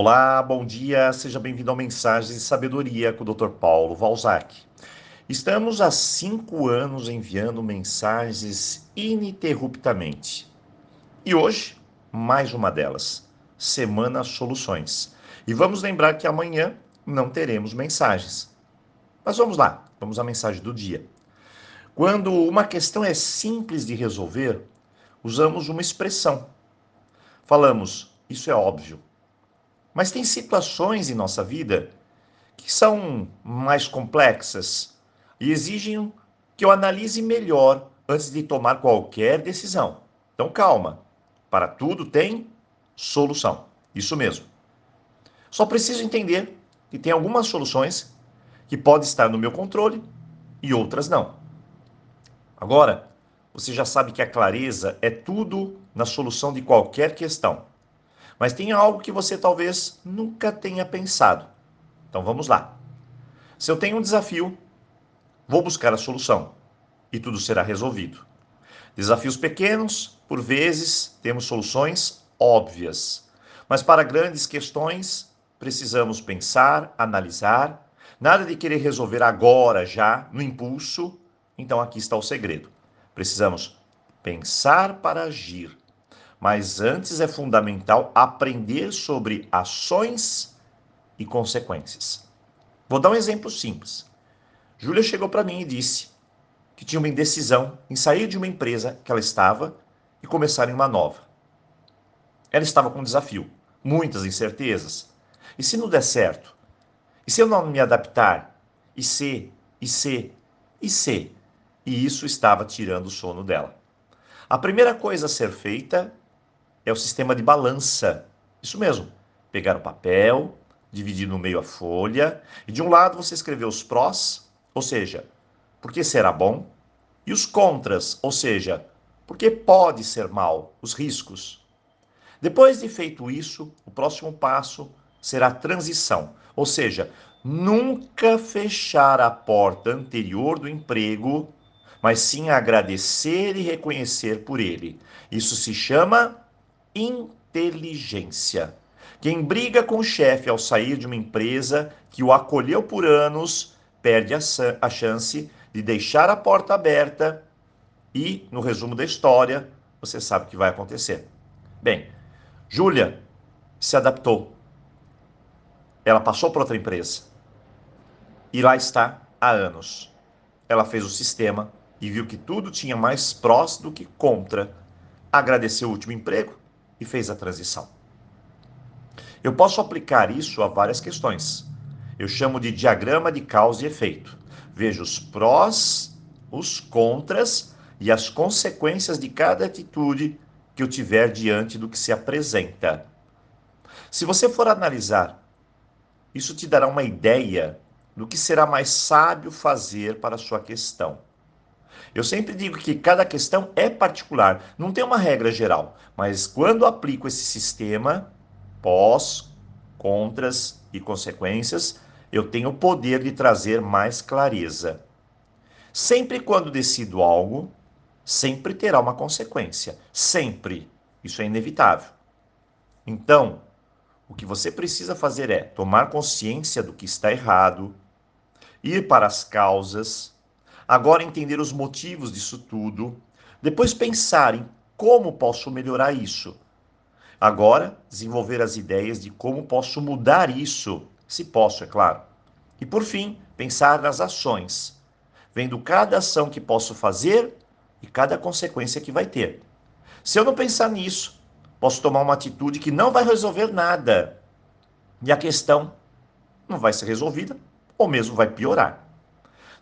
Olá, bom dia, seja bem-vindo ao Mensagens de Sabedoria com o Dr. Paulo Valzac. Estamos há cinco anos enviando mensagens ininterruptamente. E hoje, mais uma delas, Semana Soluções. E vamos lembrar que amanhã não teremos mensagens. Mas vamos lá, vamos à mensagem do dia. Quando uma questão é simples de resolver, usamos uma expressão. Falamos, isso é óbvio. Mas tem situações em nossa vida que são mais complexas e exigem que eu analise melhor antes de tomar qualquer decisão. Então, calma. Para tudo tem solução. Isso mesmo. Só preciso entender que tem algumas soluções que podem estar no meu controle e outras não. Agora, você já sabe que a clareza é tudo na solução de qualquer questão. Mas tem algo que você talvez nunca tenha pensado. Então vamos lá. Se eu tenho um desafio, vou buscar a solução e tudo será resolvido. Desafios pequenos, por vezes, temos soluções óbvias. Mas para grandes questões, precisamos pensar, analisar. Nada de querer resolver agora, já, no impulso. Então aqui está o segredo. Precisamos pensar para agir mas antes é fundamental aprender sobre ações e consequências. Vou dar um exemplo simples. Júlia chegou para mim e disse que tinha uma indecisão em sair de uma empresa que ela estava e começar em uma nova. Ela estava com um desafio, muitas incertezas. E se não der certo? E se eu não me adaptar? E se, e se, e se? E isso estava tirando o sono dela. A primeira coisa a ser feita é o sistema de balança. Isso mesmo. Pegar o papel, dividir no meio a folha, e de um lado você escrever os prós, ou seja, porque será bom, e os contras, ou seja, porque pode ser mal, os riscos. Depois de feito isso, o próximo passo será a transição, ou seja, nunca fechar a porta anterior do emprego, mas sim agradecer e reconhecer por ele. Isso se chama inteligência. Quem briga com o chefe ao sair de uma empresa que o acolheu por anos perde a, a chance de deixar a porta aberta e, no resumo da história, você sabe o que vai acontecer. Bem, Júlia se adaptou. Ela passou para outra empresa. E lá está há anos. Ela fez o sistema e viu que tudo tinha mais prós do que contra. Agradeceu o último emprego e fez a transição. Eu posso aplicar isso a várias questões. Eu chamo de diagrama de causa e efeito. Vejo os prós, os contras e as consequências de cada atitude que eu tiver diante do que se apresenta. Se você for analisar, isso te dará uma ideia do que será mais sábio fazer para a sua questão. Eu sempre digo que cada questão é particular, não tem uma regra geral, mas quando aplico esse sistema, pós, contras e consequências, eu tenho o poder de trazer mais clareza. Sempre quando decido algo, sempre terá uma consequência. Sempre. Isso é inevitável. Então, o que você precisa fazer é tomar consciência do que está errado, ir para as causas, Agora entender os motivos disso tudo, depois pensar em como posso melhorar isso. Agora, desenvolver as ideias de como posso mudar isso, se posso, é claro. E por fim, pensar nas ações, vendo cada ação que posso fazer e cada consequência que vai ter. Se eu não pensar nisso, posso tomar uma atitude que não vai resolver nada. E a questão não vai ser resolvida ou mesmo vai piorar.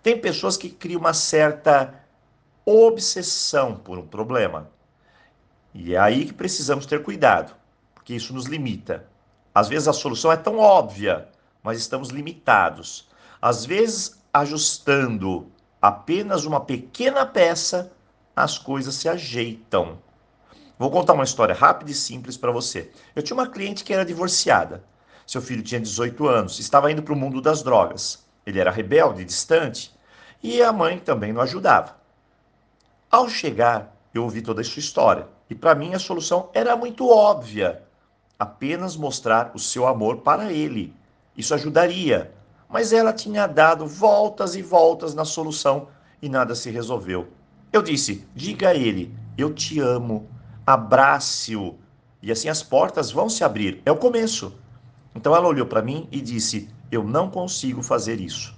Tem pessoas que criam uma certa obsessão por um problema. E é aí que precisamos ter cuidado, porque isso nos limita. Às vezes a solução é tão óbvia, mas estamos limitados. Às vezes, ajustando apenas uma pequena peça, as coisas se ajeitam. Vou contar uma história rápida e simples para você. Eu tinha uma cliente que era divorciada. Seu filho tinha 18 anos, estava indo para o mundo das drogas. Ele era rebelde, distante, e a mãe também não ajudava. Ao chegar, eu ouvi toda a sua história e para mim a solução era muito óbvia. apenas mostrar o seu amor para ele. Isso ajudaria. Mas ela tinha dado voltas e voltas na solução e nada se resolveu. Eu disse: diga a ele, eu te amo, abrace-o. E assim as portas vão se abrir. É o começo. Então ela olhou para mim e disse: Eu não consigo fazer isso.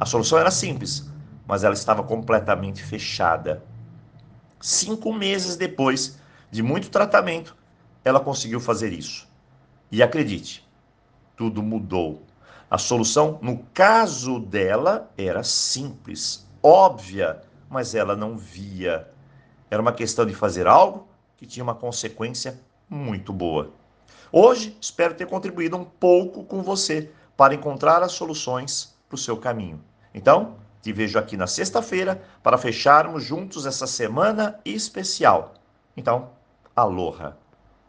A solução era simples, mas ela estava completamente fechada. Cinco meses depois de muito tratamento, ela conseguiu fazer isso. E acredite, tudo mudou. A solução, no caso dela, era simples, óbvia, mas ela não via. Era uma questão de fazer algo que tinha uma consequência muito boa. Hoje, espero ter contribuído um pouco com você para encontrar as soluções para o seu caminho. Então, te vejo aqui na sexta-feira para fecharmos juntos essa semana especial. Então, aloha!